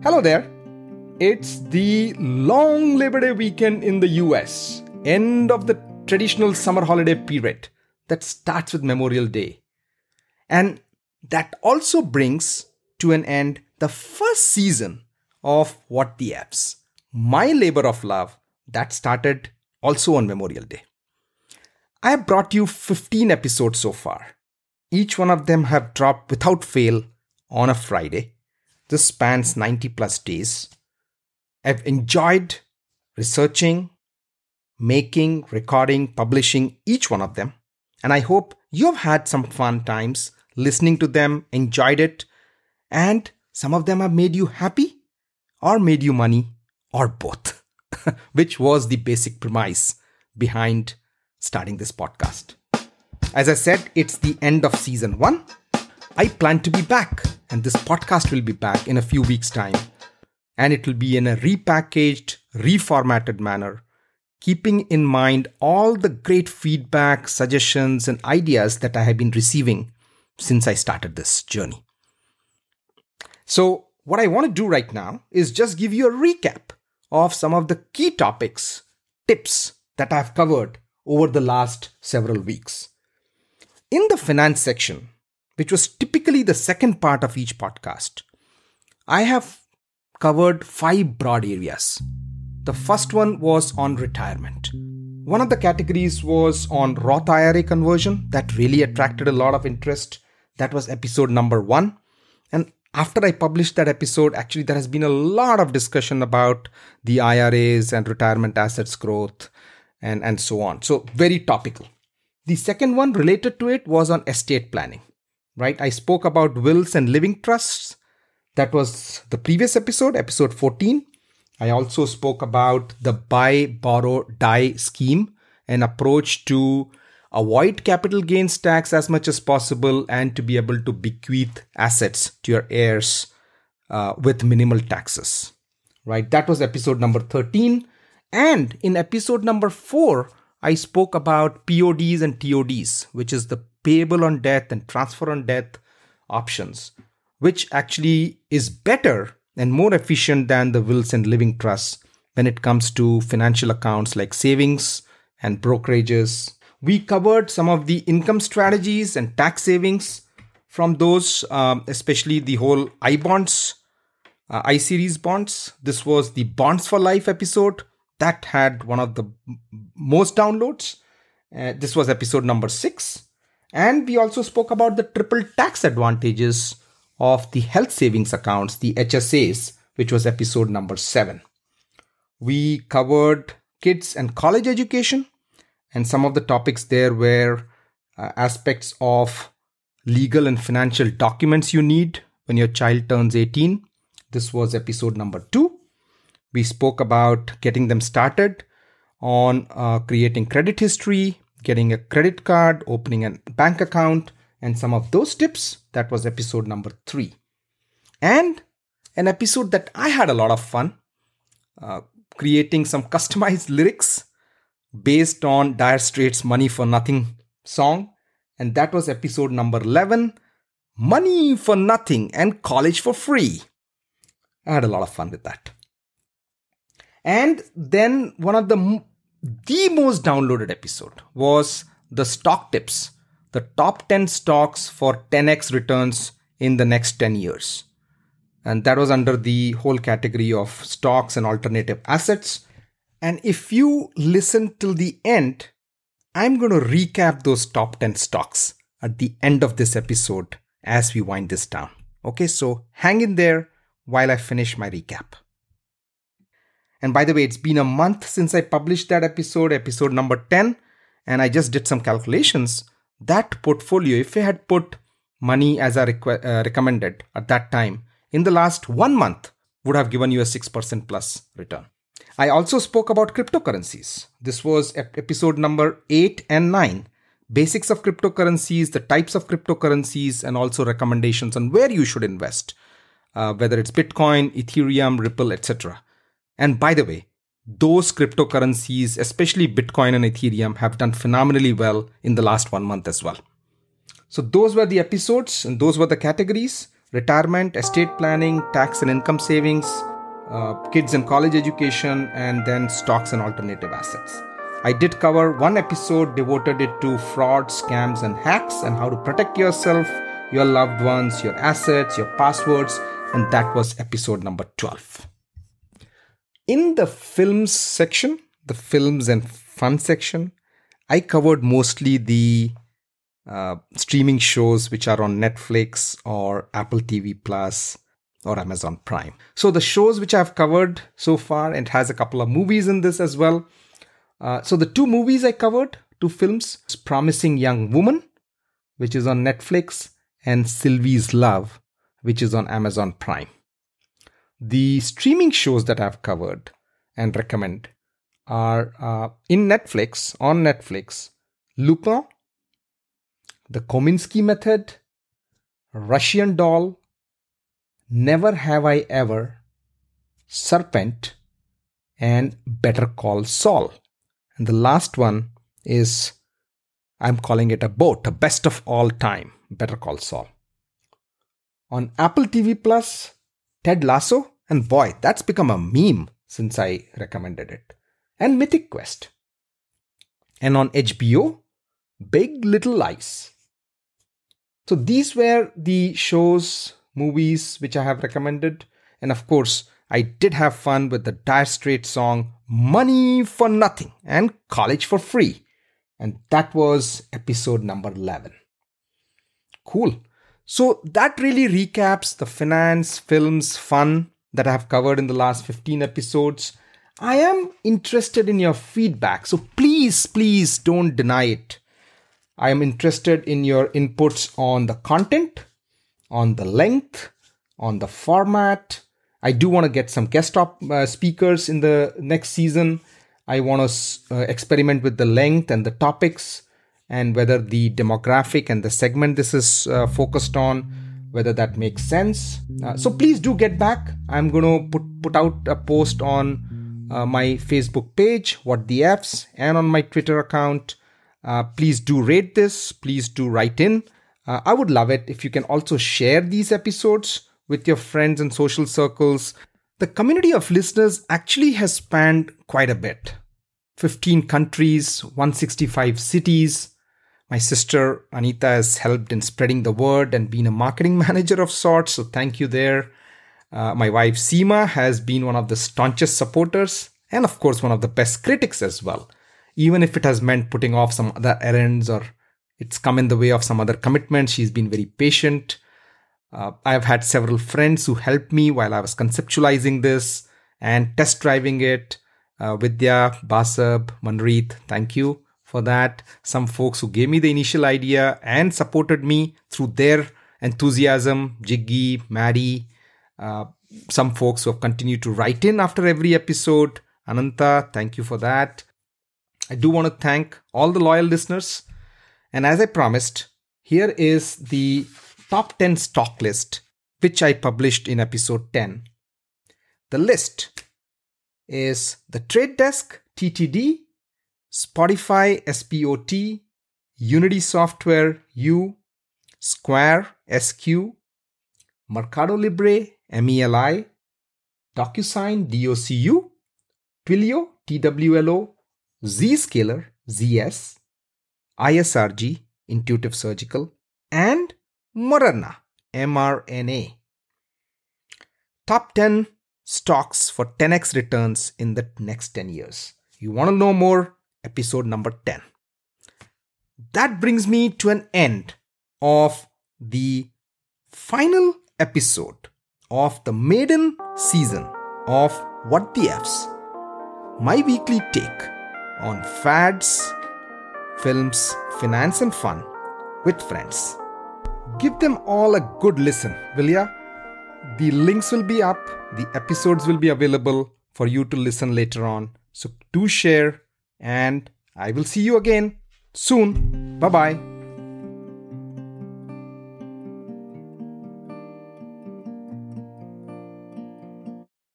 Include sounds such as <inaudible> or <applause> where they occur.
Hello there. It's the long Labor Day weekend in the US, end of the traditional summer holiday period that starts with Memorial Day. And that also brings to an end the first season of What the Fs, my labor of love that started also on Memorial Day. I have brought you 15 episodes so far. Each one of them have dropped without fail on a Friday. This spans 90 plus days. I've enjoyed researching, making, recording, publishing each one of them. And I hope you have had some fun times listening to them, enjoyed it, and some of them have made you happy or made you money or both, <laughs> which was the basic premise behind starting this podcast. As I said, it's the end of season one. I plan to be back, and this podcast will be back in a few weeks' time. And it will be in a repackaged, reformatted manner, keeping in mind all the great feedback, suggestions, and ideas that I have been receiving since I started this journey. So, what I want to do right now is just give you a recap of some of the key topics, tips that I've covered over the last several weeks. In the finance section, which was typically the second part of each podcast, I have covered five broad areas. The first one was on retirement. One of the categories was on Roth IRA conversion that really attracted a lot of interest. That was episode number one. And after I published that episode, actually, there has been a lot of discussion about the IRAs and retirement assets growth and, and so on. So, very topical. The second one related to it was on estate planning, right? I spoke about wills and living trusts. That was the previous episode, episode 14. I also spoke about the buy, borrow, die scheme, an approach to avoid capital gains tax as much as possible and to be able to bequeath assets to your heirs uh, with minimal taxes. Right? That was episode number 13. And in episode number 4, I spoke about PODs and TODs, which is the payable on death and transfer on death options, which actually is better and more efficient than the wills and living trusts when it comes to financial accounts like savings and brokerages. We covered some of the income strategies and tax savings from those, um, especially the whole I bonds, uh, I series bonds. This was the Bonds for Life episode that had one of the most downloads. Uh, this was episode number six. And we also spoke about the triple tax advantages of the health savings accounts, the HSAs, which was episode number seven. We covered kids and college education, and some of the topics there were uh, aspects of legal and financial documents you need when your child turns 18. This was episode number two. We spoke about getting them started on uh, creating credit history, getting a credit card, opening a bank account, and some of those tips. That was episode number three. And an episode that I had a lot of fun uh, creating some customized <laughs> lyrics based on Dire Straits' Money for Nothing song. And that was episode number 11 Money for Nothing and College for Free. I had a lot of fun with that. And then one of the the most downloaded episode was the stock tips, the top 10 stocks for 10x returns in the next 10 years. And that was under the whole category of stocks and alternative assets. And if you listen till the end, I'm going to recap those top 10 stocks at the end of this episode as we wind this down. Okay, so hang in there while I finish my recap. And by the way, it's been a month since I published that episode, episode number 10, and I just did some calculations. That portfolio, if I had put money as I requ- uh, recommended at that time, in the last one month, would have given you a 6% plus return. I also spoke about cryptocurrencies. This was episode number 8 and 9. Basics of cryptocurrencies, the types of cryptocurrencies, and also recommendations on where you should invest, uh, whether it's Bitcoin, Ethereum, Ripple, etc. And by the way, those cryptocurrencies, especially Bitcoin and Ethereum, have done phenomenally well in the last one month as well. So, those were the episodes and those were the categories. retirement, estate planning, tax and income savings, uh, kids and college education, and then stocks and alternative assets. I did cover one episode devoted it to fraud, scams, and hacks and how to protect yourself, your loved ones, your assets, your passwords, and that was episode number 12. In the films section, the films and fun section, I covered mostly the uh, streaming shows which are on Netflix or Apple TV Plus or Amazon Prime. So the shows which I've covered so far, and has a couple of movies in this as well. Uh, so the two movies I covered, two films, Promising Young Woman, which is on Netflix, and Sylvie's Love, which is on Amazon Prime. The streaming shows that I've covered and recommend are uh, in Netflix, on Netflix, Lupin, The Kominsky Method, Russian Doll, Never Have I Ever, Serpent, and Better Call Saul. And the last one is, I'm calling it a boat, a best of all time, Better Call Saul. On Apple TV Plus, Ted Lasso, and boy, that's become a meme since I recommended it, and Mythic Quest. And on HBO, Big Little Lies. So these were the shows, movies which I have recommended. And of course, I did have fun with the Dire Straits song Money for Nothing and College for Free. And that was episode number 11. Cool. So that really recaps the finance, films, fun that I have covered in the last 15 episodes. I am interested in your feedback, so please, please don't deny it. I am interested in your inputs on the content, on the length, on the format. I do want to get some guest top uh, speakers in the next season. I want to uh, experiment with the length and the topics and whether the demographic and the segment this is uh, focused on whether that makes sense. Uh, so please do get back. I'm going to put put out a post on uh, my Facebook page, what the Fs, and on my Twitter account. Uh, please do rate this. Please do write in. Uh, I would love it if you can also share these episodes with your friends and social circles. The community of listeners actually has spanned quite a bit 15 countries, 165 cities. My sister Anita has helped in spreading the word and been a marketing <laughs> manager of sorts, so thank you there. Uh, my wife Seema has been one of the staunchest supporters and, of course, one of the best critics as well, even if it has meant putting off some other errands or it's come in the way of some other commitments. She's been very patient. Uh, I've had several friends who helped me while I was conceptualizing this and test driving it. Uh, Vidya, Basab, Manreet, thank you for that. Some folks who gave me the initial idea and supported me through their enthusiasm, Jiggy, Maddie, uh, some folks who have continued to write in after every episode. Ananta, thank you for that. I do want to thank all the loyal listeners. And as I promised, here is the top 10 stock list, which I published in episode 10. The list is the Trade Desk TTD Spotify SPOT, Unity Software U, Square SQ, Mercado Libre MELI, DocuSign DOCU, Twilio TWLO, Zscaler ZS, ISRG Intuitive Surgical, and Moderna mRNA. Top 10 stocks for 10x returns in the next 10 years. You want to know more? Episode number 10. That brings me to an end of the final episode of the maiden season of What the Fs, my weekly take on fads, films, finance, and fun with friends. Give them all a good listen, will ya? The links will be up, the episodes will be available for you to listen later on. So do share and I will see you again soon. Bye bye.